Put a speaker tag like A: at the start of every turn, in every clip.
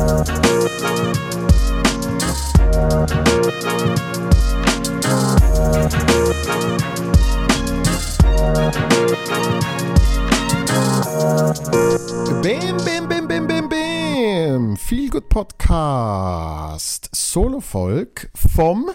A: Bim, bim, bim, bim, bim, bim. Viel gut Podcast. Solo-Volk vom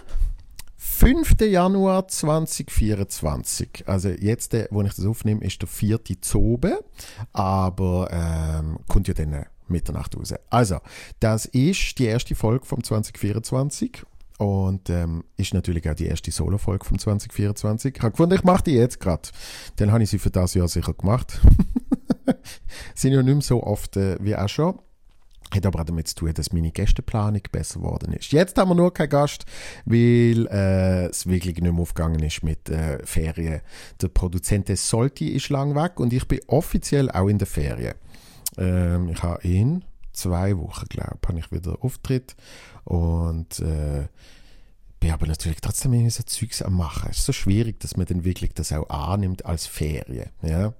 A: 5. Januar 2024. Also jetzt, äh, wo ich das aufnehme, ist der 4. Zobe, aber ähm, kommt ja dann Mitternacht raus. Also, das ist die erste Folge vom 2024 und ähm, ist natürlich auch die erste Solo-Folge vom 2024. Ich habe gefunden, ich mache die jetzt gerade. Dann habe ich sie für das Jahr sicher gemacht. Sind ja nicht mehr so oft äh, wie auch schon. Hat aber auch damit zu tun, dass meine Gästeplanung besser geworden ist. Jetzt haben wir nur keinen Gast, weil äh, es wirklich nicht mehr aufgegangen ist mit äh, Ferien. Der Produzent Solti ist lang weg und ich bin offiziell auch in der Ferien. Ähm, ich habe in zwei Wochen, glaube ich, habe ich wieder Auftritt und äh, bin aber natürlich trotzdem irgendwie so Zeugs am machen. Es ist so schwierig, dass man dann wirklich das auch annimmt als Ferien. Ja?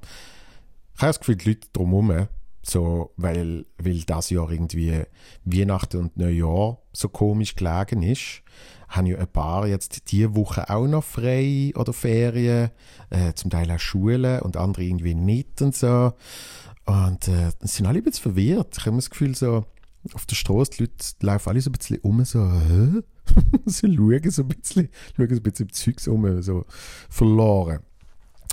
A: Ich habe das Gefühl, die Leute drumherum, so, weil, weil das Jahr irgendwie Weihnachten und Neujahr so komisch gelegen ist, haben ja ein paar jetzt diese Woche auch noch frei oder Ferien, äh, zum Teil auch Schulen und andere irgendwie nicht und so. Und äh, sind alle ein bisschen verwirrt. Ich habe das Gefühl, so auf der Straße, die Leute laufen alle so ein bisschen um, so, hä? sie schauen so ein bisschen, schauen so ein bisschen Zeugs um, so verloren.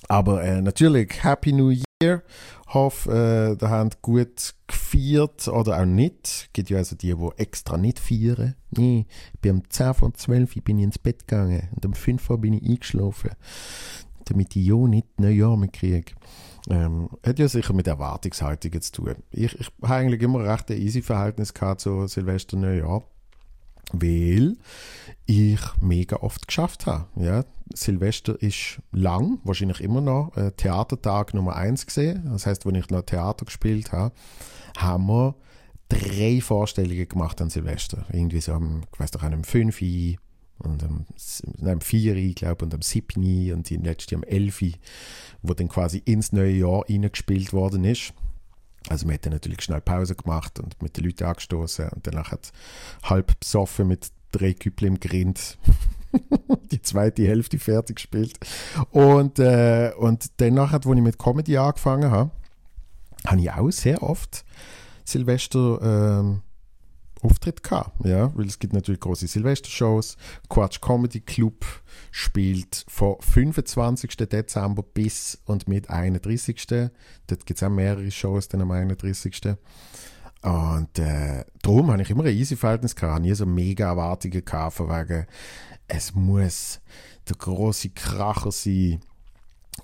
A: Aber äh, natürlich, Happy New Year. Hoffe, äh, da haben gut gefeiert oder auch nicht. Es gibt ja also die, die extra nicht feiern. Nee, ich bin um 10 von 12 bin ich ins Bett gegangen und um 5 Uhr bin ich eingeschlafen, damit ich ja nicht Neujahr mehr kriege. Ähm, hat ja sicher mit Erwartungshaltungen zu tun. Ich, ich habe eigentlich immer recht ein easy Verhältnis zu Silvester Neujahr, weil ich mega oft geschafft habe. Ja, Silvester ist lang, wahrscheinlich immer noch äh, Theatertag Nummer eins gesehen. Das heißt, wenn ich noch Theater gespielt habe, haben wir drei Vorstellungen gemacht an Silvester. Irgendwie so ich weiß doch, am 5 und am, am 4, ich glaube, und am 7 und die letzte am 11, wo dann quasi ins neue Jahr reingespielt worden ist. Also wir hätten natürlich schnell Pause gemacht und mit den Leuten angestoßen und danach hat halb besoffen mit drei Küppeln im Grind die zweite Hälfte fertig gespielt. Und, äh, und danach, als ich mit Comedy angefangen habe, habe ich auch sehr oft Silvester ähm, Auftritt gehabt, ja, weil es gibt natürlich große Silvestershows. Quatsch Comedy Club spielt von 25. Dezember bis und mit 31. Dort gibt es auch mehrere Shows dann am 31. Und äh, darum habe ich immer ein easy Verhältnis gehabt, nie so mega Erwartungen gehabt, von wegen, es muss der große Kracher sein.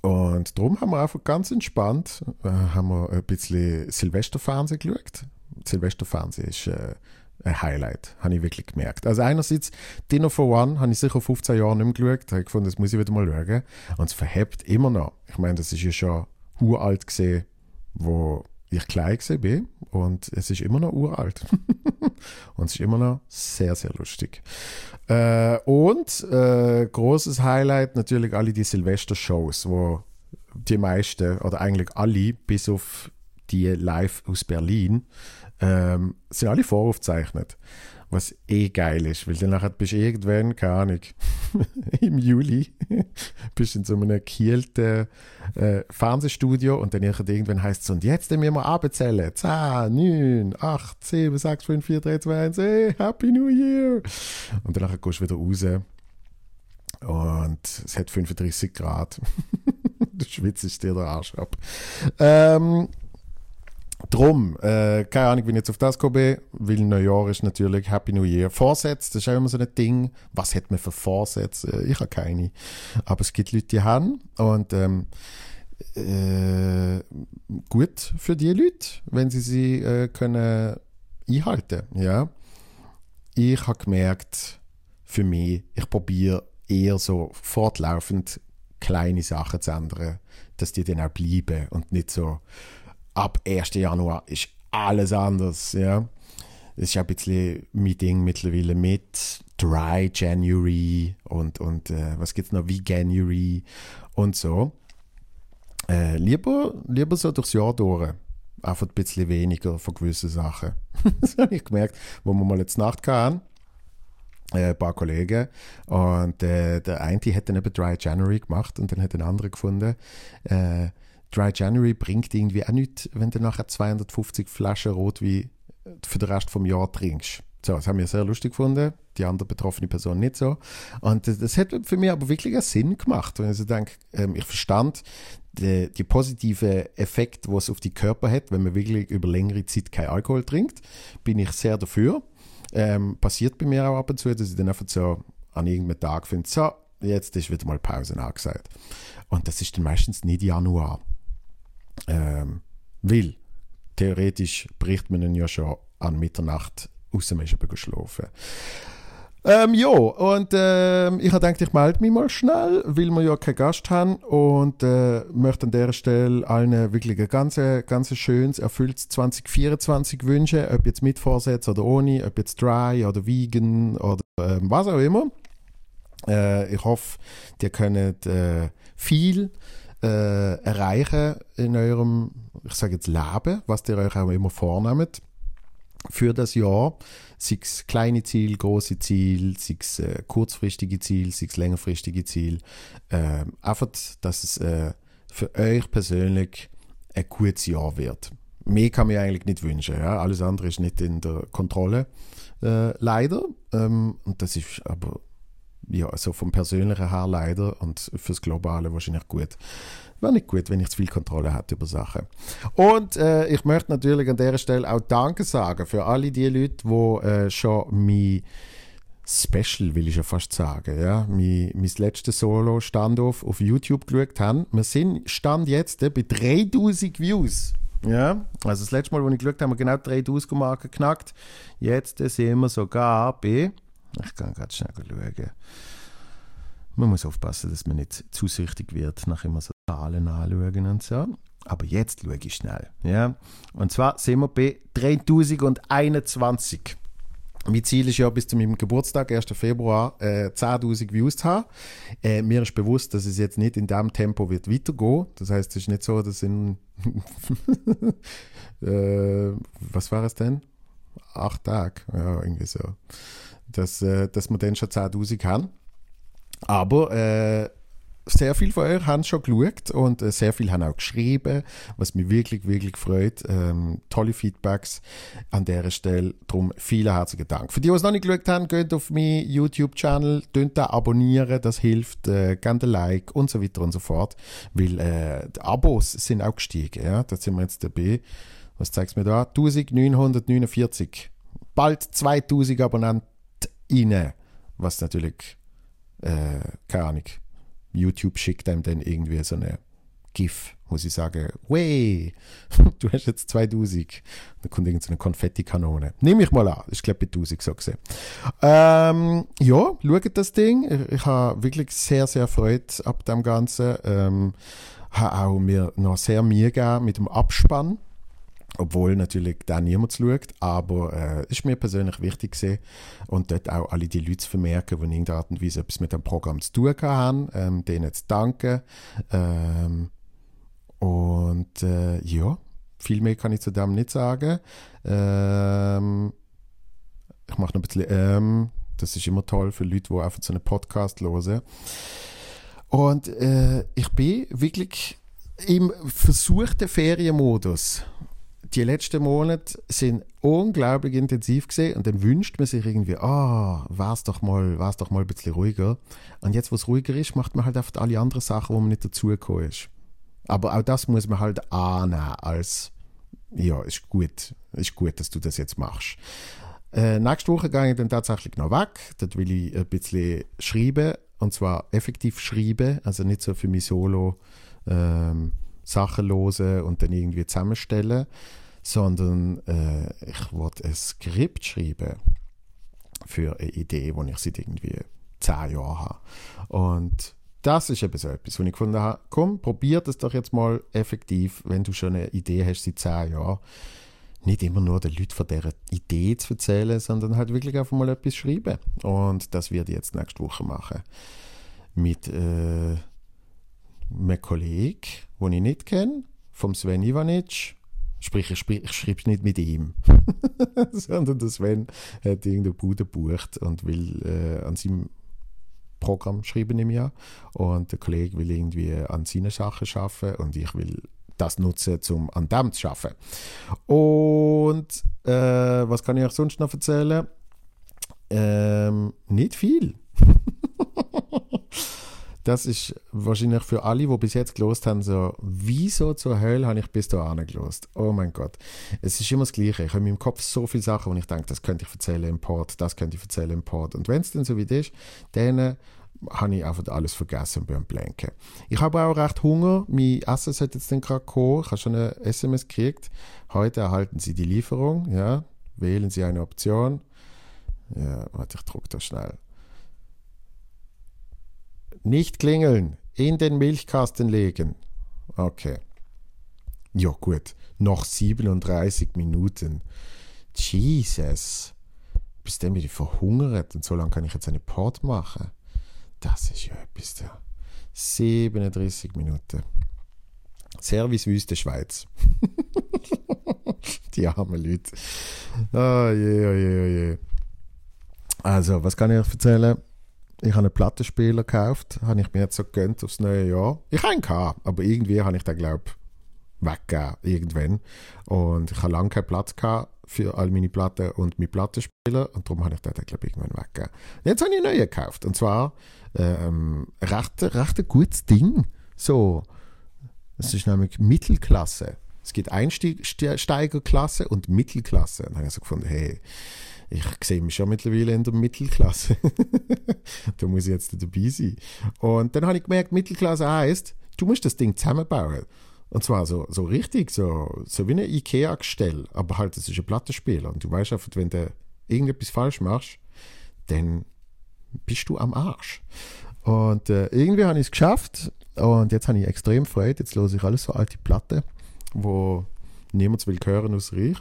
A: Und darum haben wir einfach ganz entspannt, äh, haben wir ein bisschen Silvesterfernsehen geschaut. Silvesterfernsehen ist äh, ein Highlight, habe ich wirklich gemerkt. Also einerseits, Dinner for One habe ich sicher 15 Jahre nicht mehr geschaut, habe gefunden, das muss ich wieder mal schauen. Und es verhebt immer noch. Ich meine, das ist ja schon uralt gesehen, wo ich klein bin und es ist immer noch uralt. und es ist immer noch sehr, sehr lustig. Äh, und äh, großes Highlight natürlich alle die Silvester-Shows, wo die meisten oder eigentlich alle, bis auf die live aus Berlin, ähm, sind alle voraufgezeichnet. Was eh geil ist, weil dann bist du irgendwann, keine Ahnung, im Juli, bist in so einem kielten äh, Fernsehstudio und dann irgendwann heißt es, und jetzt müssen wir abzählen. 10, 9, 8, 7, 6, 5, 4, 3, 2, 1, hey, Happy New Year! Und dann gehst du wieder raus und es hat 35 Grad. du schwitzt dir der Arsch ab. Ähm, Drum, äh, keine Ahnung, wie ich jetzt auf das komme, weil Neujahr ist natürlich Happy New Year. Vorsätze, das ist auch immer so ein Ding. Was hat man für Vorsätze? Äh, ich habe keine. Aber es gibt Leute, die haben. Und ähm, äh, gut für die Leute, wenn sie sie äh, können einhalten ja. Ich habe gemerkt, für mich, ich probiere eher so fortlaufend kleine Sachen zu ändern, dass die dann auch bleiben und nicht so ab 1. Januar ist alles anders. Ja. Das ist ein bisschen mein Ding mittlerweile mit Dry January und, und äh, was gibt es noch, Veganuary und so. Äh, lieber, lieber so durchs Jahr durch. Einfach ein bisschen weniger von gewissen Sachen. das habe ich gemerkt, wo wir mal jetzt Nacht hatten. Äh, ein paar Kollegen und äh, der eine hat dann eben Dry January gemacht und dann hat ein anderer gefunden, äh, Dry January bringt irgendwie auch nichts, wenn du nachher 250 Flaschen Rotwein für den Rest vom Jahr trinkst. So, das haben wir sehr lustig gefunden, die andere betroffene Person nicht so. Und das, hat für mich aber wirklich einen Sinn gemacht. Wenn ich denke, ähm, ich verstand die, die positive Effekt, was es auf die Körper hat, wenn man wirklich über längere Zeit kein Alkohol trinkt, bin ich sehr dafür. Ähm, passiert bei mir auch ab und zu, dass ich dann einfach so an irgendeinem Tag finde, so, jetzt ist wieder mal Pause angesagt. Und das ist dann meistens nicht Januar. Ähm, weil theoretisch bricht man dann ja schon an Mitternacht raus, man ist eben geschlafen. Ähm, ja, und ähm, ich habe gedacht, ich melde mich mal schnell, weil wir ja keinen Gast haben und äh, möchte an dieser Stelle allen wirklich ein ganz, ganz schönes, erfülltes 2024 wünschen, ob jetzt mit Vorsatz oder ohne, ob jetzt dry oder vegan oder äh, was auch immer. Äh, ich hoffe, ihr könnt äh, viel äh, erreichen in eurem, ich sage jetzt Leben, was ihr euch auch immer vornehmt für das Jahr, sei es kleine Ziel, große Ziel, sei es äh, kurzfristige Ziel, sei es längerfristige Ziel. Äh, einfach, dass es äh, für euch persönlich ein gutes Jahr wird. Mehr kann man eigentlich nicht wünschen. Ja? Alles andere ist nicht in der Kontrolle, äh, leider. Ähm, und das ist aber ja, also vom Persönlichen her leider und fürs Globale wahrscheinlich gut. Wäre nicht gut, wenn ich zu viel Kontrolle hätte über Sachen. Und äh, ich möchte natürlich an dieser Stelle auch Danke sagen für alle die Leute, die äh, schon mein Special, will ich ja fast sagen, ja, mein, mein letztes Solo-Standoff auf YouTube geschaut haben. Wir sind Stand jetzt äh, bei 3000 Views. Ja, also das letzte Mal, als ich geschaut habe, haben wir genau 3000 Marken geknackt. Jetzt äh, sind wir sogar bei ich kann gerade schnell schauen. Man muss aufpassen, dass man nicht zu süchtig wird, nach immer so Zahlen anschauen und so. Aber jetzt schaue ich schnell. Ja? Und zwar sind wir bei 3021. Mein Ziel ist ja bis zu meinem Geburtstag, 1. Februar, äh, 10.000 Views zu haben. Äh, mir ist bewusst, dass es jetzt nicht in diesem Tempo wird weitergehen. Das heißt, es ist nicht so, dass in äh, was war es denn? Acht Tage, ja, irgendwie so dass, äh, dass man dann schon 10.000 haben. Aber äh, sehr viele von euch haben schon geschaut und äh, sehr viele haben auch geschrieben, was mich wirklich, wirklich freut. Ähm, tolle Feedbacks an dieser Stelle. Darum vielen herzlichen Dank. Für die, die es noch nicht geschaut haben, geht auf meinen YouTube-Channel, da abonnieren, das hilft, äh, gebt ein Like und so weiter und so fort. Weil äh, die Abos sind auch gestiegen. Ja? Da sind wir jetzt dabei. Was zeigt es mir da? 1949. Bald 2000 Abonnenten rein. Was natürlich, äh, keine Ahnung, YouTube schickt einem dann irgendwie so eine GIF, wo sie sagen, wey, du hast jetzt 2000. Dann kommt irgendeine so Konfettikanone. Nehme ich mal an, ist glaube ich bei 1000 so gesehen. Ähm, ja, schaut das Ding. Ich, ich habe wirklich sehr, sehr Freude ab dem Ganzen. Ähm, habe auch mir noch sehr Mühe gegeben mit dem Abspann obwohl natürlich da niemand schaut, aber es äh, ist mir persönlich wichtig gewesen und dort auch alle die Leute zu vermerken, die in irgendeiner Art und Weise etwas mit dem Programm zu tun haben, ähm, denen zu danken. Ähm, und äh, ja, viel mehr kann ich zu dem nicht sagen. Ähm, ich mache noch ein bisschen, ähm, das ist immer toll für Leute, die einfach so einen Podcast hören. Und äh, ich bin wirklich im versuchten Ferienmodus die letzten Monate sind unglaublich intensiv gesehen und dann wünscht man sich irgendwie, ah, oh, war's doch mal, war's doch mal ein bisschen ruhiger. Und jetzt, wo es ruhiger ist, macht man halt einfach alle anderen Sachen, wo man nicht dazugekommen ist. Aber auch das muss man halt annehmen als, ja, ist gut, ist gut, dass du das jetzt machst. Äh, nächste Woche gehe ich dann tatsächlich noch weg. Dort will ich ein bisschen schreiben und zwar effektiv schreiben, also nicht so für mich solo. Ähm, Sachen hören und dann irgendwie zusammenstellen, sondern äh, ich wollte ein Skript schreiben für eine Idee, die ich seit irgendwie zehn Jahren habe. Und das ist eben so etwas, wo ich gefunden habe, komm, probier das doch jetzt mal effektiv, wenn du schon eine Idee hast seit zehn Jahren. Nicht immer nur den Leuten von dieser Idee zu erzählen, sondern halt wirklich einfach mal etwas schreiben. Und das werde ich jetzt nächste Woche machen. Mit äh, einem Kollegen, den ich nicht kenne, vom Sven Ivanic. Sprich, ich, ich schreibe es nicht mit ihm, sondern der Sven hat irgendeine Bude gebucht und will äh, an seinem Programm schreiben im Jahr und der Kollege will irgendwie an seinen Sachen schaffen und ich will das nutzen, um an dem zu arbeiten. Und äh, was kann ich euch sonst noch erzählen? Ähm, nicht viel. das ist wahrscheinlich für alle, die bis jetzt gelost haben, so, wieso zur Hölle habe ich bis dahin gelost? Oh mein Gott. Es ist immer das Gleiche. Ich habe in meinem Kopf so viele Sachen, wo ich denke, das könnte ich erzählen im Port, das könnte ich erzählen im Port. Und wenn es dann so wie das ist, dann habe ich einfach alles vergessen beim Blanken. Ich habe auch recht Hunger. Mein Essen sollte jetzt gerade kommen. Ich habe schon eine SMS gekriegt. Heute erhalten Sie die Lieferung. Ja, wählen Sie eine Option. Ja, warte, ich drucke das schnell. Nicht klingeln. In den Milchkasten legen. Okay. Ja, gut. Noch 37 Minuten. Jesus. Bis dann bin ich verhungert und so lange kann ich jetzt eine Port machen. Das ist ja etwas da. 37 Minuten. Service Wüste Schweiz. Die armen Leute. Oh je, oh je, oh je. Also, was kann ich euch erzählen? Ich habe einen Plattenspieler gekauft, habe ich mir jetzt so gegönnt aufs neue Jahr. Ich habe einen gehabt, aber irgendwie habe ich den, glaube ich, weggegeben, irgendwann. Und ich habe lange keinen Platz gehabt für all meine Platten und meine Plattenspieler und darum habe ich den, glaube ich, irgendwann weggegeben. Jetzt habe ich einen neuen gekauft und zwar ähm, recht, recht ein gutes Ding. So, es ist nämlich Mittelklasse. Es gibt Einsteigerklasse und Mittelklasse. Und dann habe ich so gefunden, hey, ich sehe mich schon mittlerweile in der Mittelklasse. da muss ich jetzt dabei sein. Und dann habe ich gemerkt, Mittelklasse heißt, du musst das Ding zusammenbauen. Und zwar so, so richtig, so, so wie ein Ikea-Gestell. Aber halt, es ist ein Plattenspieler. Und du weißt einfach, wenn du irgendetwas falsch machst, dann bist du am Arsch. Und äh, irgendwie habe ich es geschafft. Und jetzt habe ich extrem Freude. Jetzt höre ich alles so alte Platten, wo niemand will hören außer ich.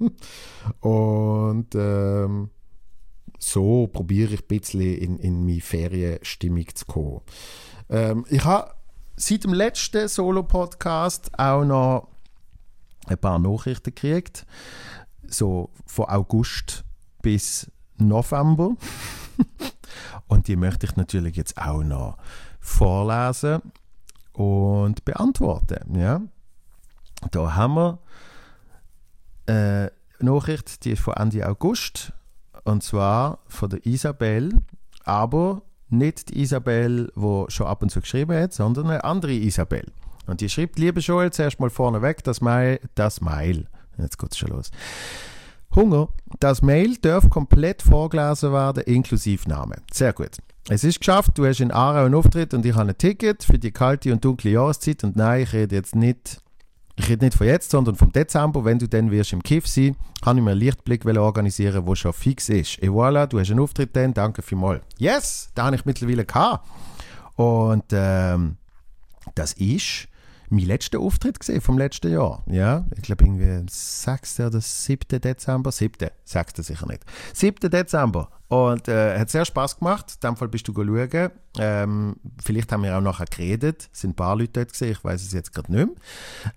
A: und ähm, so probiere ich ein bisschen in, in meine Ferienstimmung zu kommen. Ähm, ich habe seit dem letzten Solo-Podcast auch noch ein paar Nachrichten gekriegt. So von August bis November. und die möchte ich natürlich jetzt auch noch vorlesen und beantworten. Ja? Da haben wir eine Nachricht, die ist von Ende August und zwar von der Isabel, aber nicht die Isabel, die schon ab und zu geschrieben hat, sondern eine andere Isabel. Und die schreibt, liebe Joel, zuerst mal vorneweg das Mail, das Mail. Jetzt geht es schon los. Hunger. Das Mail darf komplett vorgelesen werden, inklusive Name. Sehr gut. Es ist geschafft, du hast in Aarau einen Auftritt und ich habe ein Ticket für die kalte und dunkle Jahreszeit. Und nein, ich rede jetzt nicht, ich rede nicht von jetzt, sondern vom Dezember. Wenn du dann wirst im Kiff sein, kann ich mir einen Lichtblick organisieren, der schon fix ist. Et voilà, du hast einen Auftritt dann, danke vielmals. Yes, da habe ich mittlerweile gehabt. Und ähm, das ist mein letzter Auftritt gesehen vom letzten Jahr. Ja, ich glaube irgendwie 6. oder 7. Dezember. 7. 6. sicher nicht. 7. Dezember. Und äh, hat sehr Spaß gemacht. In dem Fall bist du schauen. Ähm, vielleicht haben wir auch nachher geredet. Es sind ein paar Leute dort gesehen. Ich weiß es jetzt gerade nicht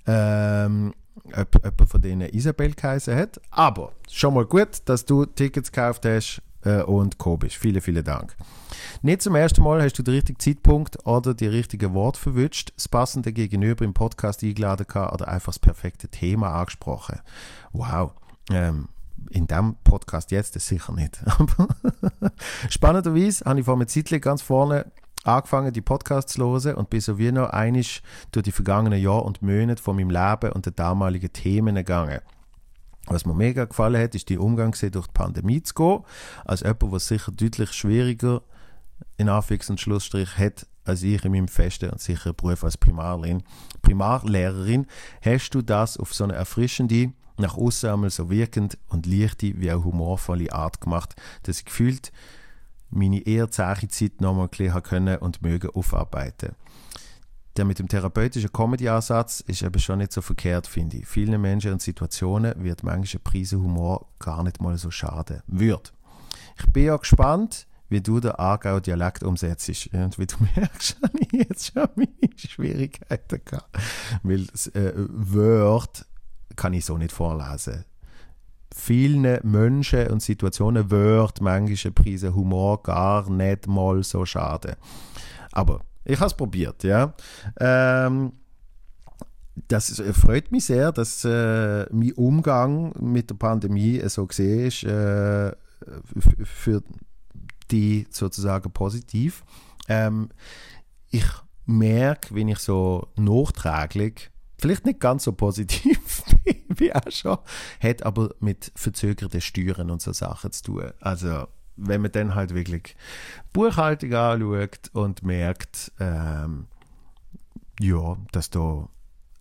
A: mehr. Ähm, ob jemand von denen Isabel geheißen hat. Aber schon mal gut, dass du Tickets gekauft hast und gekommen bist. Vielen, vielen Dank. Nicht zum ersten Mal hast du den richtigen Zeitpunkt oder die richtigen Worte verwünscht, das passende Gegenüber im Podcast eingeladen oder einfach das perfekte Thema angesprochen. Wow. Ähm, in diesem Podcast jetzt das sicher nicht. Spannenderweise habe ich vor einer Zeit ganz vorne angefangen, die Podcasts zu hören und bin so wie noch einig durch die vergangenen Jahre und Monate von meinem Leben und den damaligen Themen gegangen. Was mir mega gefallen hat, ist die Umgang durch die Pandemie zu gehen, als jemand, was sicher deutlich schwieriger in Anführungs- und Schlussstrich hat als ich in meinem festen und sicheren Beruf als Primarlehrerin. Primarlehrerin hast du das auf so eine erfrischende, nach außen einmal so wirkend und leichte wie auch humorvolle Art gemacht, dass ich gefühlt meine eher zähe Zeit nochmal ein bisschen können und mögen aufarbeiten der mit dem therapeutischen Comedy-Ansatz ist eben schon nicht so verkehrt, finde ich. Vielen Menschen und Situationen wird manchmal Prise Humor gar nicht mal so schaden. Wird. Ich bin ja gespannt, wie du den Aargauer Dialekt umsetzt. Und wie du merkst, habe ich jetzt schon meine Schwierigkeiten gehabt. Weil das äh, Wort kann ich so nicht vorlesen. Vielen Menschen und Situationen wird manchmal Preise Humor gar nicht mal so schade. Aber ich habe es probiert, ja. Ähm, das freut mich sehr, dass äh, mein Umgang mit der Pandemie so gesehen ist, äh, für die sozusagen positiv. Ähm, ich merke, wenn ich so nachträglich, vielleicht nicht ganz so positiv wie auch schon, hat aber mit verzögerten Steuern und so Sachen zu tun. Also wenn man dann halt wirklich Buchhaltung anschaut und merkt, ähm, ja, dass da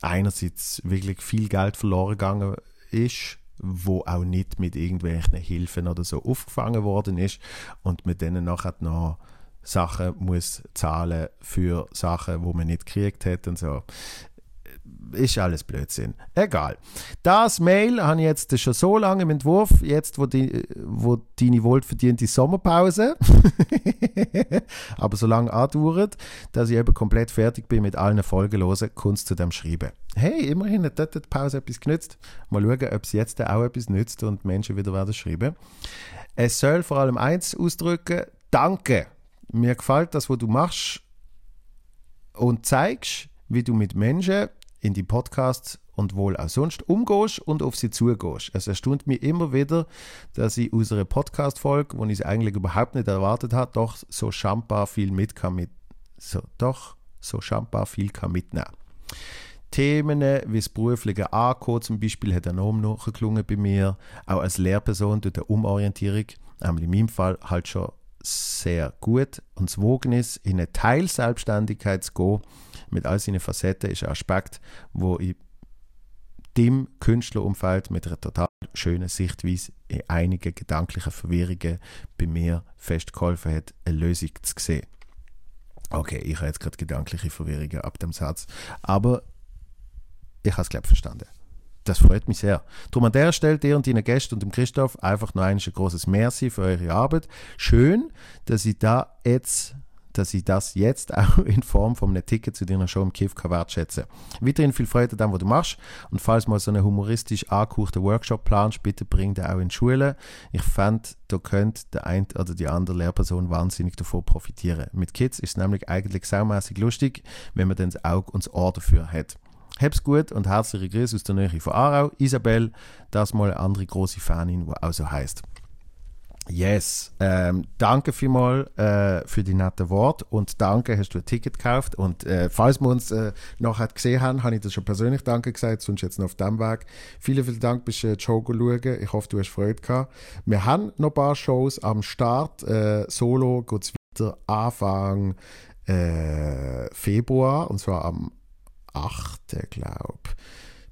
A: einerseits wirklich viel Geld verloren gegangen ist, wo auch nicht mit irgendwelchen Hilfen oder so aufgefangen worden ist und man dann nachher noch Sachen muss zahlen für Sachen, wo man nicht gekriegt hat und so ist alles Blödsinn. Egal. Das Mail habe ich jetzt schon so lange im Entwurf, jetzt wo, die, wo deine wohlverdiente Sommerpause, aber so lange andauert, dass ich eben komplett fertig bin mit allen Folgen hören, Kunst zu dem Schreiben. Hey, immerhin hat dort die Pause etwas genützt. Mal schauen, ob es jetzt auch etwas nützt und Menschen wieder werden schreiben. Es soll vor allem eins ausdrücken, danke. Mir gefällt das, was du machst und zeigst, wie du mit Menschen in die Podcasts und wohl auch sonst umgehst und auf sie zugehst. Es erstaunt mich immer wieder, dass ich einer Podcast-Folge, wo ich es eigentlich überhaupt nicht erwartet habe, doch so schambar viel mit kann mit, so, doch so schambar viel kann mitnehmen. Themen wie das berufliche Ankommen zum Beispiel hat enorm nachgeklungen bei mir, auch als Lehrperson durch die Umorientierung, in meinem Fall halt schon sehr gut und das Wognis in eine Teilselbstständigkeit zu gehen, mit all seinen Facetten, ist ein Aspekt, wo ich dem Künstlerumfeld mit einer total schönen Sichtweise in einigen gedanklichen Verwirrungen bei mir festgeholfen hat, eine Lösung zu sehen. Okay, ich habe jetzt gerade gedankliche Verwirrungen ab dem Satz, aber ich habe es, glaube ich, verstanden. Das freut mich sehr. Darum an der Stelle dir und deinen Gästen und dem Christoph einfach noch ein großes Merci für eure Arbeit. Schön, dass ich da jetzt dass ich das jetzt auch in Form von einem Ticket zu deiner Show im Kiff kann wertschätzen. Weiterhin viel Freude an dem, was du machst. Und falls mal so einen humoristisch angehauchten Workshop planst, bitte bring den auch in die Schule. Ich fände, da könnte der eine oder die andere Lehrperson wahnsinnig davon profitieren. Mit Kids ist es nämlich eigentlich saumässig lustig, wenn man dann das Auge und das Ohr dafür hat. Hab's gut und herzliche Grüße aus der Nähe von Aarau. Isabel, das mal eine andere große Fanin, die auch so heißt. Yes, ähm, danke vielmals äh, für die netten Worte und danke, hast du ein Ticket gekauft und äh, falls wir uns äh, nachher gesehen haben, habe ich dir schon persönlich Danke gesagt, sonst jetzt noch auf dem Weg. Vielen, vielen Dank, bist du äh, Show schauen. Ich hoffe, du hast Freude gehabt. Wir haben noch ein paar Shows am Start. Äh, Solo geht es weiter Anfang äh, Februar und zwar am 8. glaube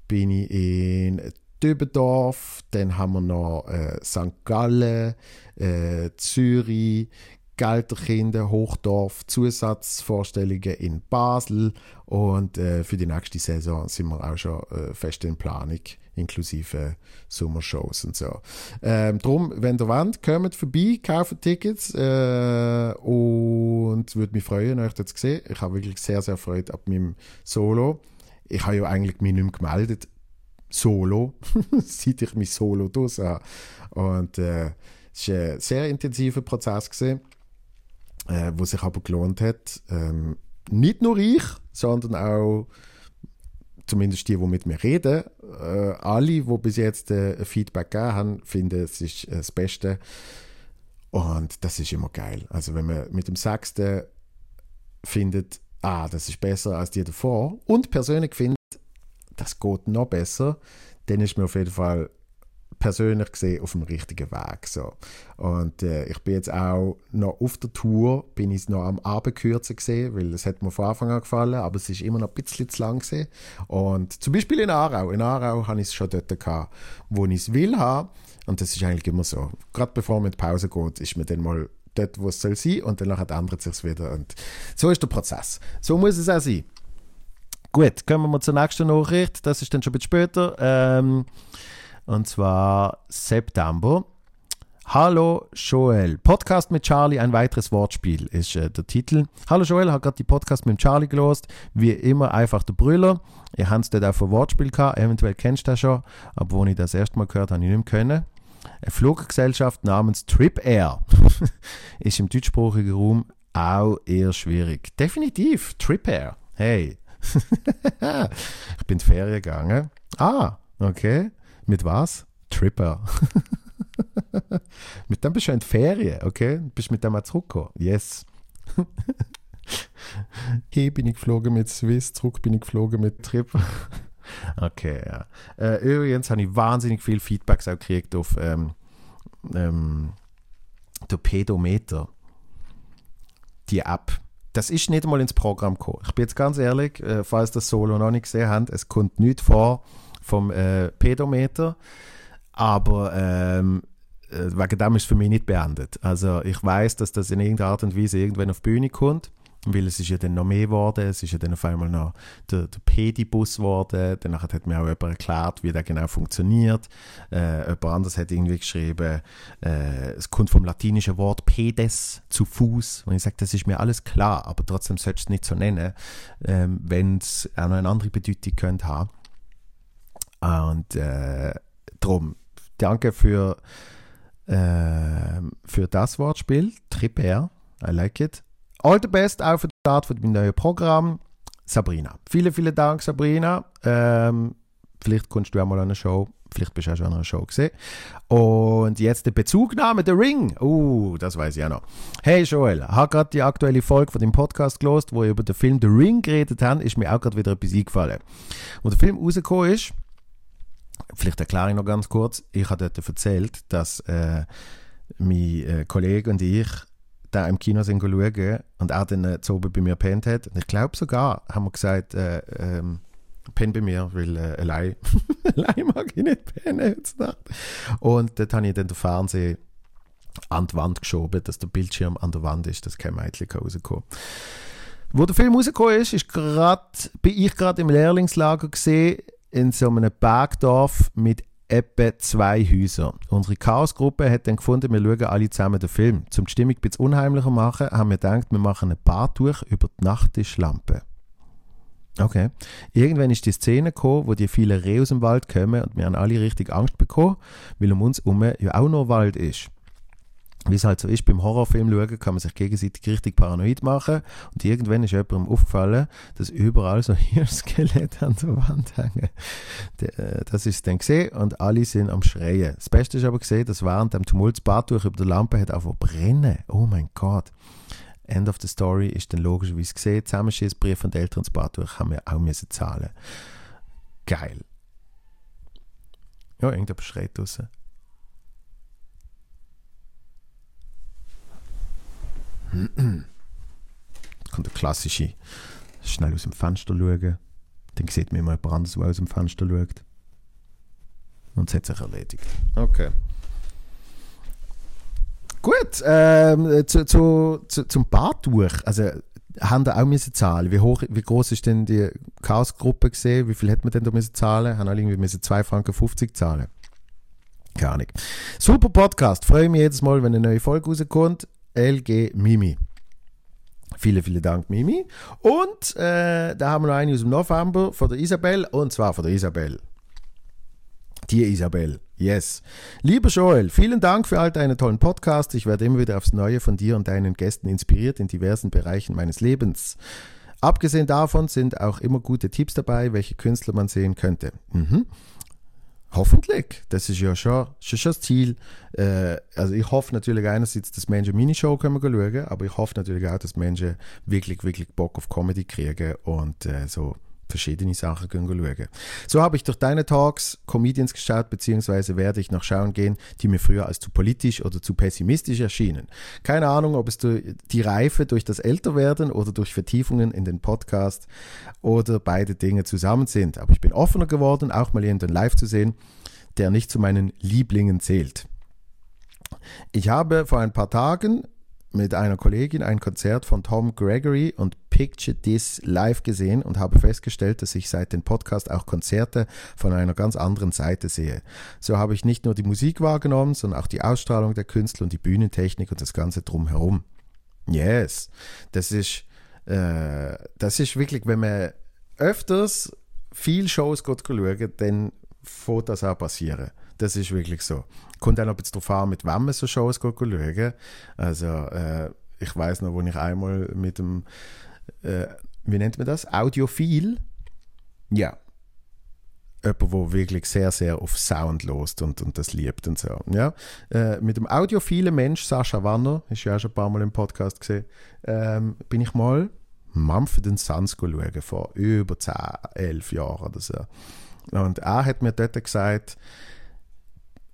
A: bin ich in Dübendorf, dann haben wir noch äh, St. Gallen, äh, Zürich, Gelterkinder, Hochdorf, Zusatzvorstellungen in Basel und äh, für die nächste Saison sind wir auch schon äh, fest in Planung, inklusive Sommershows und so. Ähm, drum, wenn ihr wollt, kommt vorbei, kauft Tickets äh, und würde mich freuen, euch das zu sehen. Ich habe wirklich sehr, sehr Freude ab meinem Solo. Ich habe ja eigentlich mich nicht mehr gemeldet, solo, seit ich mich solo durch habe. Und äh, es war ein sehr intensiver Prozess, gewesen, äh, wo sich aber gelohnt hat. Ähm, nicht nur ich, sondern auch zumindest die, die mit mir reden, äh, alle, die bis jetzt äh, Feedback gegeben haben, finden, es ist äh, das Beste. Und das ist immer geil. Also wenn man mit dem Sechsten findet, ah, das ist besser als die davor und persönlich findet, das geht noch besser, dann ist mir auf jeden Fall persönlich gesehen auf dem richtigen Weg. So. Und äh, ich bin jetzt auch noch auf der Tour, bin ich noch am Abend kürzer gesehen, weil es hat mir von Anfang an gefallen, aber es ist immer noch ein bisschen zu lang gesehen. Und zum Beispiel in Aarau. In Aarau habe ich es schon dort gehabt, wo ich es will haben. Und das ist eigentlich immer so. Gerade bevor man in die Pause geht, ist man dann mal dort, wo es soll sein und danach ändert es sich wieder. Und so ist der Prozess. So muss es auch sein. Gut, kommen wir zur nächsten Nachricht. Das ist dann schon ein bisschen später. Ähm, und zwar September. Hallo Joel. Podcast mit Charlie, ein weiteres Wortspiel ist äh, der Titel. Hallo Joel, habe gerade die Podcast mit Charlie gelost. Wie immer einfach der Brüller. Ihr habt es dort für Wortspiel gehabt. Eventuell kennst du das schon. Wo ich das erste Mal gehört habe, ich nicht mehr können. Eine Fluggesellschaft namens Trip Air ist im deutschsprachigen Raum auch eher schwierig. Definitiv, Trip Air. Hey. ich bin in Ferien gegangen. Ah, okay. Mit was? Tripper. mit dem bist du in die Ferien, okay? Bist mit dem mal zurückgekommen? Yes. Hier bin ich geflogen mit Swiss, zurück bin ich geflogen mit Tripper. okay, ja. Äh, übrigens habe ich wahnsinnig viel Feedbacks auch gekriegt auf ähm, ähm, der Pedometer. Die App. Das ist nicht mal ins Programm gekommen. Ich bin jetzt ganz ehrlich, äh, falls das Solo noch nicht gesehen habt, es kommt nichts vor vom äh, Pedometer. Aber ähm, äh, wegen dem ist es für mich nicht beendet. Also ich weiß, dass das in irgendeiner Art und Weise irgendwann auf die Bühne kommt, weil es ist ja dann noch mehr geworden. Es ist ja dann auf einmal noch der, der Pedibus geworden. Danach hat mir auch jemand erklärt, wie der genau funktioniert. Äh, jemand anderes hat irgendwie geschrieben, äh, es kommt vom latinischen Wort pedes, zu Fuß. Und ich sage, das ist mir alles klar, aber trotzdem sollst du es nicht so nennen, ähm, wenn es auch noch eine andere Bedeutung könnte haben. Und äh, darum danke für, äh, für das Wortspiel. Tripper, I like it. All the best für den Start von meinem neuen Programm. Sabrina. Vielen, vielen Dank, Sabrina. Ähm, vielleicht kommst du auch mal an eine Show. Vielleicht bist du auch schon an einer Show gesehen. Und jetzt der Bezugnahme, der Ring. Uh, das weiß ich auch noch. Hey Joel, habe gerade die aktuelle Folge von dem Podcast gelost, wo wir über den Film The Ring geredet haben, ist mir auch gerade wieder etwas eingefallen. Wo der Film rausgekommen ist, Vielleicht erkläre ich noch ganz kurz. Ich habe dort erzählt, dass äh, mein äh, Kollege und ich da im Kino sind schauen und er dann äh, oben bei mir gepennt hat. Und ich glaube sogar, haben wir gesagt, äh, ähm, penn bei mir, weil äh, allein, allein mag ich nicht pennen jetzt Nacht. Und dort habe ich dann den Fernseher an die Wand geschoben, dass der Bildschirm an der Wand ist, dass kein Mädchen rauskommen. Wo der Film rausgekommen ist, ist grad, bin ich gerade im Lehrlingslager gesehen in so einem Bergdorf mit etwa zwei Häusern. Unsere Chaosgruppe hat dann gefunden, wir schauen alle zusammen den Film. Zum die Stimmung ein bisschen unheimlicher machen, haben wir gedacht, wir machen ein Bartuch über die Nachttischlampe. Okay. Irgendwann ist die Szene gekommen, wo die vielen Rehe aus dem Wald kommen und wir haben alle richtig Angst bekommen, weil um uns herum ja auch noch Wald ist wie es halt so ist, beim Horrorfilm schauen, kann man sich gegenseitig richtig paranoid machen. Und irgendwann ist jemandem aufgefallen, dass überall so Hirnskelette an der Wand hängen. Äh, das ist dann gesehen und alle sind am Schreien. Das Beste ist aber gesehen, dass während dem Tumult das Badtuch über der Lampe hat einfach brennen. Oh mein Gott. End of the story ist dann logischerweise gesehen. Zusammenschiessbrief von Eltern ins Badtuch haben wir auch müssen zahlen. Geil. Ja, irgendjemand schreit draussen. Kommt der klassische, schnell aus dem Fenster schauen. Dann sieht man immer jemand anderes, der aus dem Fenster schaut. Und es hat sich erledigt. Okay. Gut, ähm, zu, zu, zu, zum Badtuch. Also, haben da auch müssen zahlen? Wie hoch, wie groß ist denn die Chaosgruppe gesehen? Wie viel hätte man denn da müssen zahlen? Haben alle irgendwie müssen 2,50 Franken zahlen? Keine Ahnung. Super Podcast. Freue mich jedes Mal, wenn eine neue Folge rauskommt. LG Mimi. Vielen, vielen Dank, Mimi. Und äh, da haben wir noch eine aus dem November von der Isabel, und zwar von der Isabel. Die Isabel, yes. Lieber Joel, vielen Dank für all deine tollen Podcasts. Ich werde immer wieder aufs Neue von dir und deinen Gästen inspiriert in diversen Bereichen meines Lebens. Abgesehen davon sind auch immer gute Tipps dabei, welche Künstler man sehen könnte. Mhm. Hoffentlich. Das ist ja schon, schon, schon das Ziel. Äh, also ich hoffe natürlich einerseits, dass Menschen meine Show können schauen, aber ich hoffe natürlich auch, dass Menschen wirklich, wirklich Bock auf Comedy kriegen und äh, so verschiedene Sachen schauen. So habe ich durch deine Talks Comedians geschaut, beziehungsweise werde ich noch schauen gehen, die mir früher als zu politisch oder zu pessimistisch erschienen. Keine Ahnung, ob es die Reife durch das Älterwerden oder durch Vertiefungen in den Podcast oder beide Dinge zusammen sind. Aber ich bin offener geworden, auch mal jemanden live zu sehen, der nicht zu meinen Lieblingen zählt. Ich habe vor ein paar Tagen mit einer Kollegin ein Konzert von Tom Gregory und Picture This live gesehen und habe festgestellt, dass ich seit dem Podcast auch Konzerte von einer ganz anderen Seite sehe. So habe ich nicht nur die Musik wahrgenommen, sondern auch die Ausstrahlung der Künstler und die Bühnentechnik und das Ganze drumherum. Yes, das ist, äh, das ist wirklich, wenn man öfters viel Shows geht schauen, dann fängt das auch passieren. Das ist wirklich so. Kommt auch noch ein bisschen darauf an, mit wem man so Shows schauen. Also, äh, ich weiß noch, wo ich einmal mit dem, äh, wie nennt man das? Audiophil? Ja. Jemand, der wirklich sehr, sehr auf Sound lost und, und das liebt und so. Ja? Äh, mit dem audiophilen Mensch, Sascha Wanner, ist ja auch schon ein paar Mal im Podcast gesehen, ähm, bin ich mal Mumford Sons schauen, vor über 10, 11 Jahren oder so. Und er hat mir dort gesagt,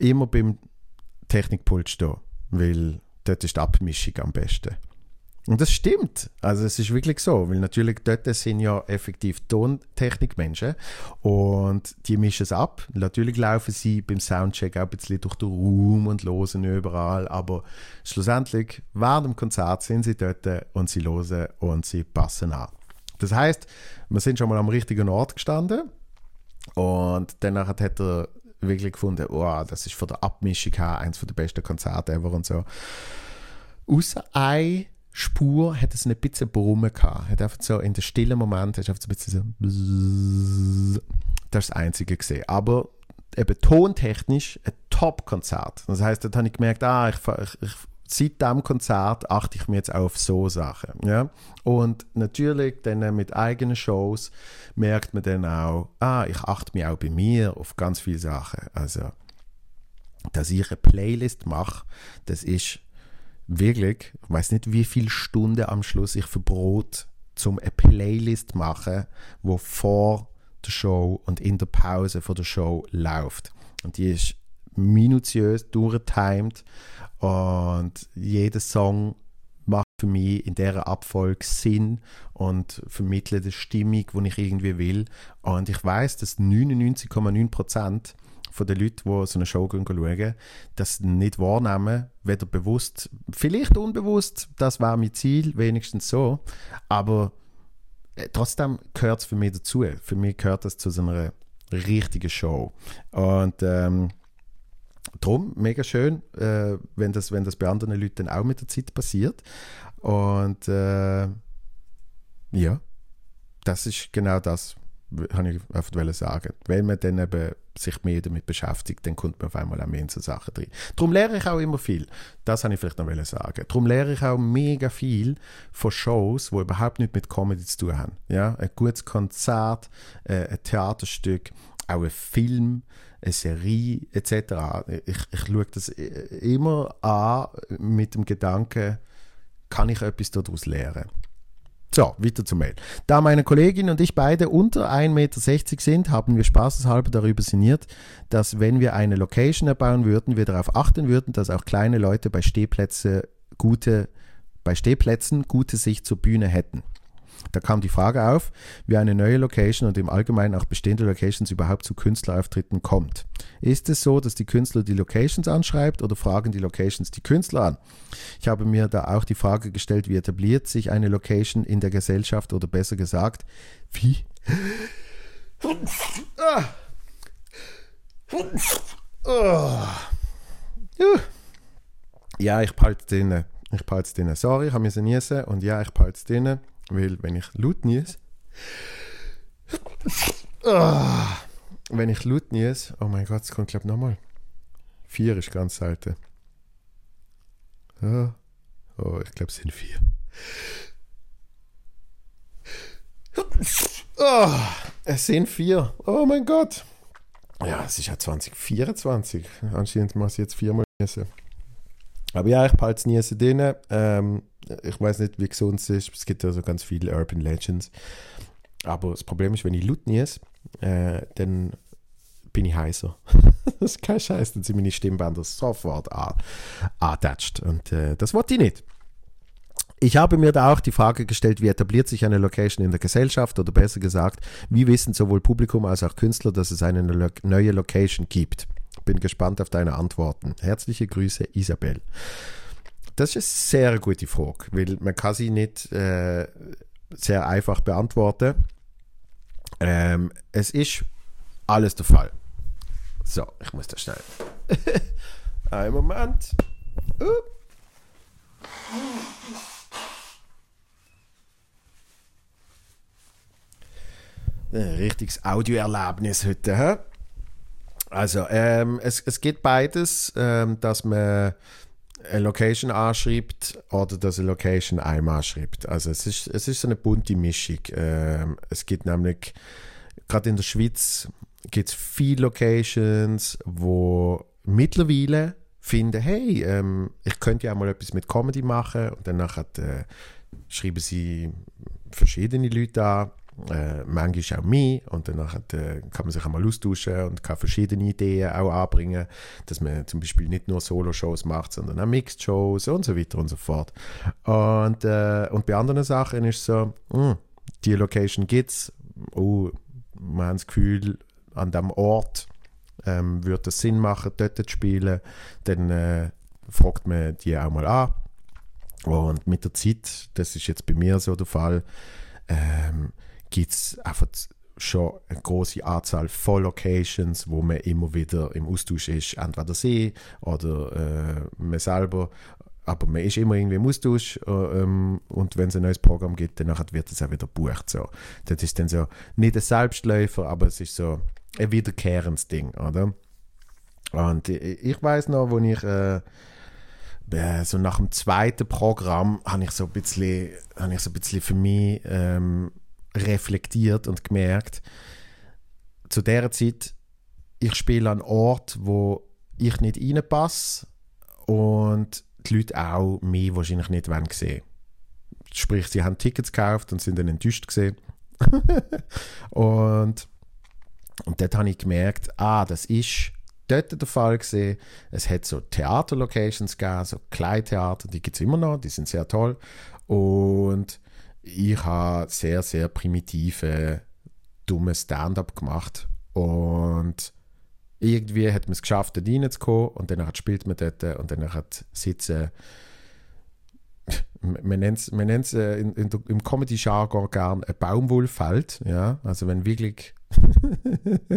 A: immer beim Technikpult stehen, weil dort ist die Abmischung am besten. Und das stimmt. Also es ist wirklich so, weil natürlich dort sind ja effektiv Tontechnikmenschen und die mischen es ab. Natürlich laufen sie beim Soundcheck auch ein bisschen durch den Raum und losen überall, aber schlussendlich während dem Konzert sind sie dort und sie losen und sie passen an. Das heißt, wir sind schon mal am richtigen Ort gestanden und danach hat er wirklich gefunden, oh, das ist von der Abmischung her eins der besten Konzerte ever und so. Außer ein Spur hat es ein bisschen Brummen gehabt. Hat einfach so in den stillen Moment hast einfach so ein bisschen so das ist das Einzige gesehen. Aber eben tontechnisch ein Top-Konzert. Das heißt, dort habe ich gemerkt, ah, ich, ich, ich seit diesem Konzert achte ich mir jetzt auf so Sachen. Ja? Und natürlich dann mit eigenen Shows merkt man dann auch, ah, ich achte mir auch bei mir auf ganz viele Sachen. Also, dass ich eine Playlist mache, das ist wirklich, ich weiß nicht, wie viele Stunden am Schluss ich verbrot, zum eine Playlist machen, wo vor der Show und in der Pause vor der Show läuft. Und die ist minutiös durchgetimed und jeder Song macht für mich in dieser Abfolge Sinn und vermittelt eine Stimmung, die ich irgendwie will. Und ich weiß, dass 99,9% von den Leuten, die so eine Show schauen, das nicht wahrnehmen, weder bewusst, vielleicht unbewusst, das war mein Ziel, wenigstens so, aber äh, trotzdem gehört es für mich dazu. Für mich gehört das zu so einer richtigen Show. Und ähm, Drum mega schön, äh, wenn, das, wenn das bei anderen Leuten auch mit der Zeit passiert. Und äh, ja, das ist genau das, habe ich einfach sagen. Wenn man dann eben sich mehr damit beschäftigt, dann kommt man auf einmal auch mehr in so Sachen drin. Darum lehre ich auch immer viel. Das habe ich vielleicht noch sagen. Darum lehre ich auch mega viel von Shows, die überhaupt nicht mit Comedy zu tun haben. Ja? Ein gutes Konzert, äh, ein Theaterstück, auch ein Film, eine Serie etc. Ich, ich schaue das immer an mit dem Gedanken, kann ich etwas daraus lernen? So, weiter zum Mail. Da meine Kollegin und ich beide unter 1,60 Meter sind, haben wir spaßeshalber darüber sinniert, dass wenn wir eine Location erbauen würden, wir darauf achten würden, dass auch kleine Leute bei Stehplätze gute, bei Stehplätzen gute Sicht zur Bühne hätten. Da kam die Frage auf, wie eine neue Location und im Allgemeinen auch bestehende Locations überhaupt zu Künstlerauftritten kommt. Ist es so, dass die Künstler die Locations anschreibt oder fragen die Locations die Künstler an? Ich habe mir da auch die Frage gestellt, wie etabliert sich eine Location in der Gesellschaft oder besser gesagt, wie... Ja, ich behalte es. Ich behalte es. Sorry, ich habe mir niesen und ja, ich behalte es. Weil, wenn ich laut nies. Oh, wenn ich laut nies. Oh mein Gott, es kommt, glaube ich, nochmal. Vier ist ganz selten. Oh, ich glaube, es sind vier. Oh, es sind vier. Oh mein Gott. Ja, es ist ja 2024. Anscheinend muss ich jetzt viermal niesen. Aber ja, ich behalte es niesen drin. Ähm, ich weiß nicht, wie gesund es ist. Es gibt ja so ganz viele Urban Legends. Aber das Problem ist, wenn ich laut nies, äh, dann bin ich heißer. das ist kein Scheiß, dann sind meine Stimmbänder sofort attached. Und äh, das wollte ich nicht. Ich habe mir da auch die Frage gestellt, wie etabliert sich eine Location in der Gesellschaft oder besser gesagt, wie wissen sowohl Publikum als auch Künstler, dass es eine neue Location gibt. Bin gespannt auf deine Antworten. Herzliche Grüße, Isabel. Das ist eine sehr gute Frage, weil man kann sie nicht äh, sehr einfach beantworten. Ähm, es ist alles der Fall. So, ich muss das schnell. Einen Moment. Uh. Ein richtiges Audioerlebnis heute. He? Also, ähm, es, es gibt beides, ähm, dass man eine Location anschreibt oder dass eine Location einmal anschreibt. Also es ist, es ist so eine bunte Mischung. Ähm, es gibt nämlich, gerade in der Schweiz, gibt es viele Locations, wo mittlerweile finden, hey, ähm, ich könnte ja mal etwas mit Comedy machen und dann äh, schreiben sie verschiedene Leute an äh, manchmal auch mich und dann äh, kann man sich einmal austauschen und kann verschiedene Ideen auch anbringen, dass man zum Beispiel nicht nur Solo-Shows macht, sondern auch Mixed-Shows und so weiter und so fort. Und, äh, und bei anderen Sachen ist es so, mh, hm, die Location gibt es, oh, man hat das Gefühl, an dem Ort ähm, würde es Sinn machen, dort zu spielen, dann äh, fragt man die auch mal an. Und mit der Zeit, das ist jetzt bei mir so der Fall, ähm, gibt es einfach schon eine große Anzahl von Locations, wo man immer wieder im Austausch ist, entweder sie oder äh, man selber. Aber man ist immer irgendwie im Austausch äh, ähm, und wenn es ein neues Programm gibt, dann wird es auch wieder gebucht. So. Das ist dann so nicht ein Selbstläufer, aber es ist so ein wiederkehrendes Ding, oder? Und ich weiß noch, wo ich äh, so nach dem zweiten Programm habe ich so ein ich so ein bisschen für mich ähm, reflektiert und gemerkt, zu der Zeit, ich spiele an Ort, wo ich nicht reinpasse und die Leute auch mich wahrscheinlich nicht sehen wollen Sprich, sie haben Tickets gekauft und sind dann enttäuscht gesehen. und, und dort habe ich gemerkt, ah, das ist dort der Fall gesehen. Es hat so Theaterlocations gegeben, so Kleintheater, die gibt es immer noch, die sind sehr toll. Und ich habe sehr, sehr primitive, dumme Stand-up gemacht und irgendwie hat man es geschafft, dort reinzukommen und dann spielt man dort und dann hat sitzen man nennt es äh, im Comedy-Jargon gern ein Baumwollfeld. Ja? Also wenn wirklich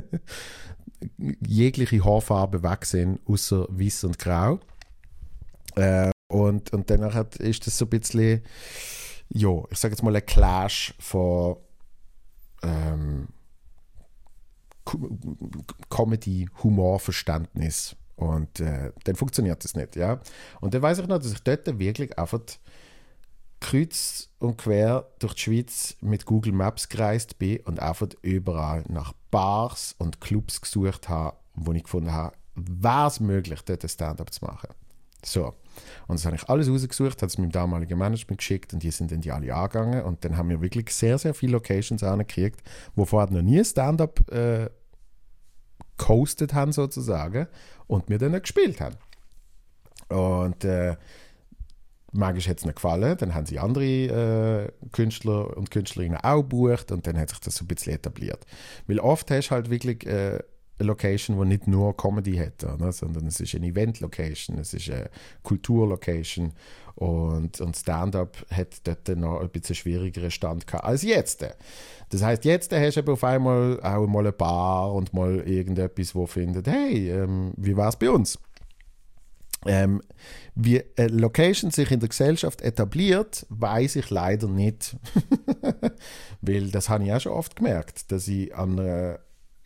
A: jegliche Haarfarben weg sind, außer weiß und grau. Äh, und, und dann ist das so ein bisschen ja, ich sage jetzt mal ein Clash von ähm, Comedy, Humor, Verständnis. Und äh, dann funktioniert das nicht, ja. Und dann weiß ich noch, dass ich dort wirklich einfach kreuz und quer durch die Schweiz mit Google Maps gereist bin und einfach überall nach Bars und Clubs gesucht habe, wo ich gefunden habe, wäre es möglich, dort ein Stand-up zu machen. So. Und das habe ich alles rausgesucht, habe es meinem damaligen Management geschickt und die sind dann die alle angegangen. Und dann haben wir wirklich sehr, sehr viele Locations angekriegt, wo vorher noch nie Stand-up äh, coastet haben, sozusagen, und mir dann gespielt haben. Und äh, magisch hat es nicht gefallen. Dann haben sie andere äh, Künstler und Künstlerinnen auch gebucht und dann hat sich das so ein bisschen etabliert. Weil oft hast du halt wirklich äh, Location, die nicht nur Comedy hat, oder? sondern es ist eine Event-Location, es ist eine Kultur-Location und, und Stand-up hat dort noch ein bisschen schwierigeren Stand gehabt als jetzt. Das heißt, jetzt hast du auf einmal auch mal eine Bar und mal irgendetwas, wo findet, hey, ähm, wie war es bei uns? Ähm, wie eine Location sich in der Gesellschaft etabliert, weiß ich leider nicht. Weil das habe ich auch schon oft gemerkt, dass ich an, einer,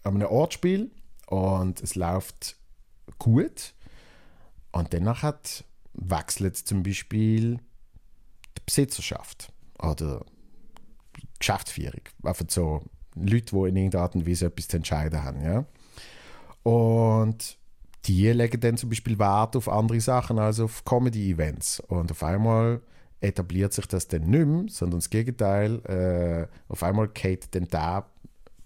A: an einem Ort spiele und es läuft gut. Und danach hat wechselt zum Beispiel die Besitzerschaft oder Geschäftsführung. Einfach so Leute, die in irgendeiner Art und Weise etwas zu entscheiden haben. Ja? Und die legen dann zum Beispiel Wert auf andere Sachen als auf Comedy-Events. Und auf einmal etabliert sich das dann nicht mehr, sondern das Gegenteil. Äh, auf einmal geht dann der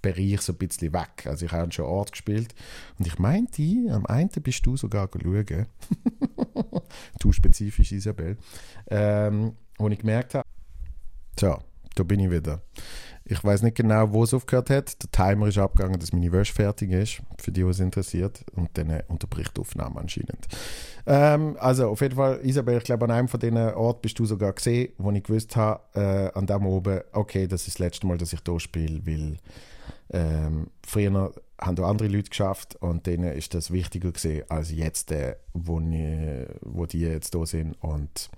A: Bereich so ein bisschen weg. Also ich habe schon Ort gespielt und ich meinte, am einen bist du sogar schauen. du spezifisch, Isabel. Ähm, wo ich gemerkt habe, so, da bin ich wieder. Ich weiß nicht genau, wo es aufgehört hat. Der Timer ist abgegangen, dass meine Wäsche fertig ist, für die, was interessiert. Und dann äh, unterbricht die Aufnahme anscheinend. Ähm, also auf jeden Fall, Isabel, ich glaube, an einem von diesen Orten bist du sogar gesehen, wo ich gewusst habe, äh, an dem oben, okay, das ist das letzte Mal, dass ich hier spiele, weil ähm, früher haben da andere Leute geschafft und denen ist das wichtiger gesehen als jetzt, äh, wo, ich, wo die jetzt da sind und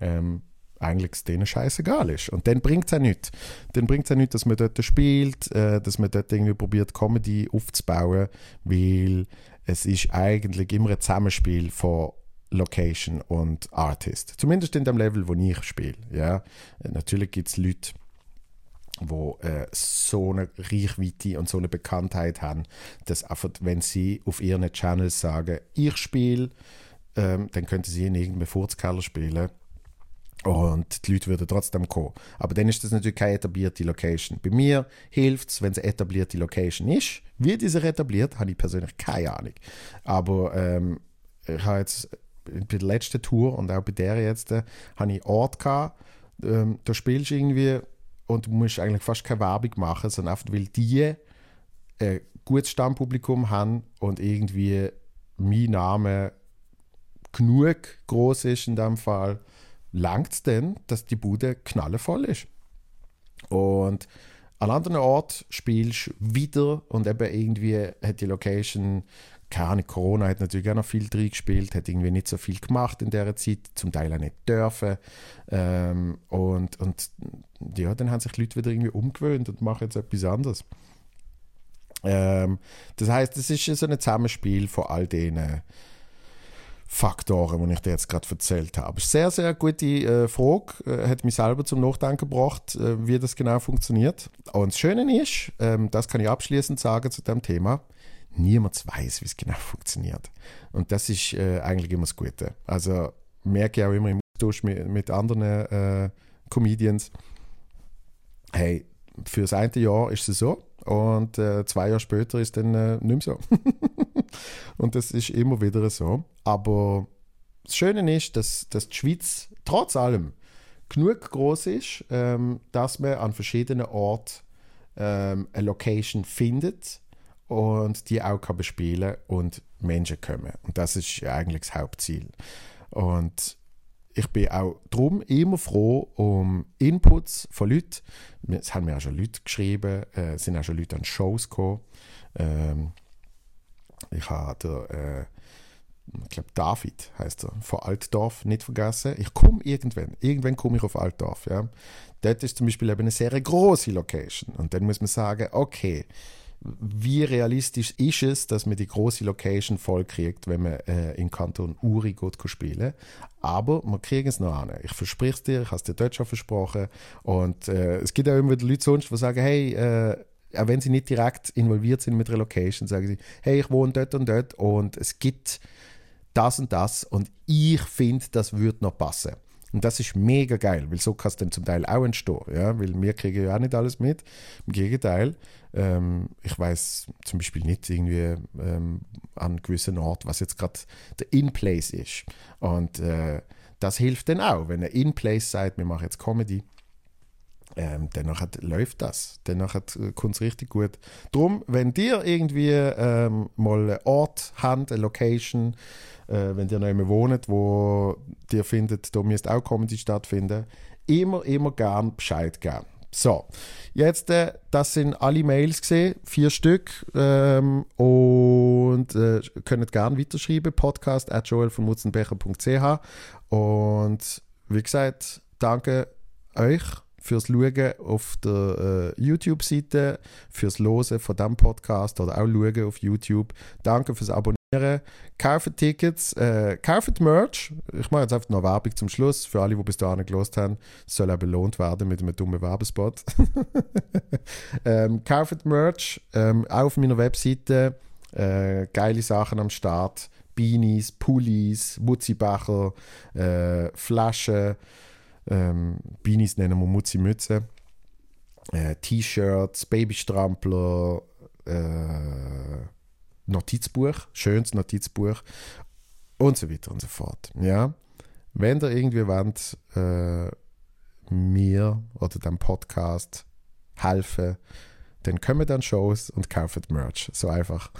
A: ähm, eigentlich es denen scheißegal ist. Und dann bringt es ja nichts. Dann bringt es ja nichts, dass man dort spielt, äh, dass man dort irgendwie probiert, Comedy aufzubauen, weil es ist eigentlich immer ein Zusammenspiel von Location und Artist. Zumindest in dem Level, wo ich spiele. Ja? Natürlich gibt es Leute, wo äh, so eine Reichweite und so eine Bekanntheit haben, dass einfach, wenn sie auf ihren Channels sagen, ich spiele, ähm, dann könnten sie in irgendeinem Furzkeller spielen und die Leute würden trotzdem kommen. Aber dann ist das natürlich keine etablierte Location. Bei mir hilft es, wenn es eine etablierte Location ist. Wie diese etabliert, habe ich persönlich keine Ahnung. Aber ähm, ich habe jetzt bei der letzten Tour und auch bei der jetzt, äh, habe ich Ort gehabt, ähm, da spielst du irgendwie und du musst eigentlich fast keine Werbung machen, sondern einfach, weil die ein äh, gutes Stammpublikum haben und irgendwie mein Name genug groß ist in dem Fall, langt es denn, dass die Bude knallevoll ist. Und an anderen Ort spielst du wieder und eben irgendwie hat die Location, keine Ahnung, Corona hat natürlich auch noch viel drin gespielt, hat irgendwie nicht so viel gemacht in der Zeit, zum Teil auch nicht dürfen. Ähm, und, und ja, dann haben sich Leute wieder irgendwie umgewöhnt und machen jetzt etwas anderes. Ähm, das heißt, es ist so ein Zusammenspiel von all denen Faktoren, die ich dir jetzt gerade erzählt habe. Sehr, sehr gute äh, Frage. Äh, hat mich selber zum Nachdenken gebracht, äh, wie das genau funktioniert. Und das Schöne ist, ähm, das kann ich abschließend sagen zu dem Thema, niemand weiß, wie es genau funktioniert. Und das ist äh, eigentlich immer das Gute. Also merke ich auch immer im Austausch mit, mit anderen äh, Comedians, hey, für das eine Jahr ist es so und äh, zwei Jahre später ist es dann äh, nicht mehr so. Und das ist immer wieder so. Aber das Schöne ist, dass, dass die Schweiz trotz allem genug groß ist, ähm, dass man an verschiedenen Orten ähm, eine Location findet und die auch kann bespielen und Menschen kommen. Und das ist eigentlich das Hauptziel. Und ich bin auch darum immer froh um Inputs von Leuten. Es haben mir auch schon Leute geschrieben, äh, sind auch schon Leute an Shows gekommen. Ähm, ich habe äh, ich glaube David heißt er, von Altdorf nicht vergessen. Ich komme irgendwann, irgendwann komme ich auf Altdorf. Ja. Dort ist zum Beispiel eben eine sehr große Location. Und dann muss man sagen, okay, wie realistisch ist es, dass man die große Location voll kriegt, wenn man äh, in Kanton Uri gut spielen Aber wir kriegen es noch an. Ich verspreche es dir, ich habe es dir dort schon versprochen. Und äh, es gibt auch immer Leute sonst, die sagen, hey, äh, auch wenn sie nicht direkt involviert sind mit Relocation, sagen sie, hey, ich wohne dort und dort und es gibt das und das und ich finde, das würde noch passen. Und das ist mega geil, weil so kann es dann zum Teil auch entstehen. Ja? Weil wir kriegen ja auch nicht alles mit. Im Gegenteil, ähm, ich weiß zum Beispiel nicht irgendwie ähm, an gewissen Ort, was jetzt gerade der In-Place ist. Und äh, das hilft dann auch, wenn er In-Place sagt, wir machen jetzt Comedy ähm, dann läuft das. Dann äh, kommt es richtig gut. Drum, wenn dir irgendwie ähm, mal einen Ort habt, eine Location, äh, wenn ihr noch immer wohnt, wo dir findet, da müsste auch Comedy stattfinden, immer, immer gern Bescheid geben. So, jetzt, äh, das sind alle Mails gesehen, vier Stück, ähm, und äh, könnt gerne weiterschreiben, podcast at joelvonmutzenbecher.ch und wie gesagt, danke euch fürs Schauen auf der äh, YouTube-Seite, fürs Losen von diesem Podcast oder auch Schauen auf YouTube. Danke fürs Abonnieren. Kauft Tickets, äh, kauft Merch. Ich mache jetzt einfach noch Werbung zum Schluss für alle, die bis dahin gelost haben. Es soll auch belohnt werden mit einem dummen Werbespot. ähm, kauft Merch, ähm, auch auf meiner Webseite. Äh, geile Sachen am Start. Beanies, Pullis, Mutzibacher, äh, Flaschen. Ähm, Beanies nennen wir Mutzi-Mütze. Äh, T-Shirts, Babystrampler, äh, Notizbuch, schönes Notizbuch und so weiter und so fort. Ja? Wenn ihr irgendwie wollt, äh, mir oder dem Podcast helfen, dann kommen dann Shows und kaufen Merch. So einfach.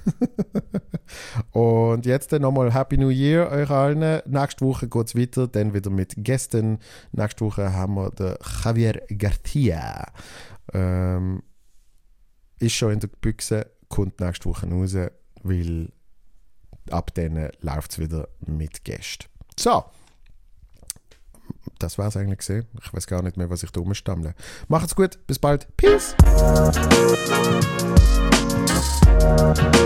A: und jetzt dann nochmal Happy New Year euch allen. Nächste Woche geht es weiter, dann wieder mit Gästen. Nächste Woche haben wir den Javier Garcia. Ähm, ist schon in der Büchse, kommt nächste Woche raus, weil ab dann läuft es wieder mit Gästen. So, das war es eigentlich gesehen. Ich weiß gar nicht mehr, was ich da rumstammle. Macht's gut, bis bald. Peace! Thank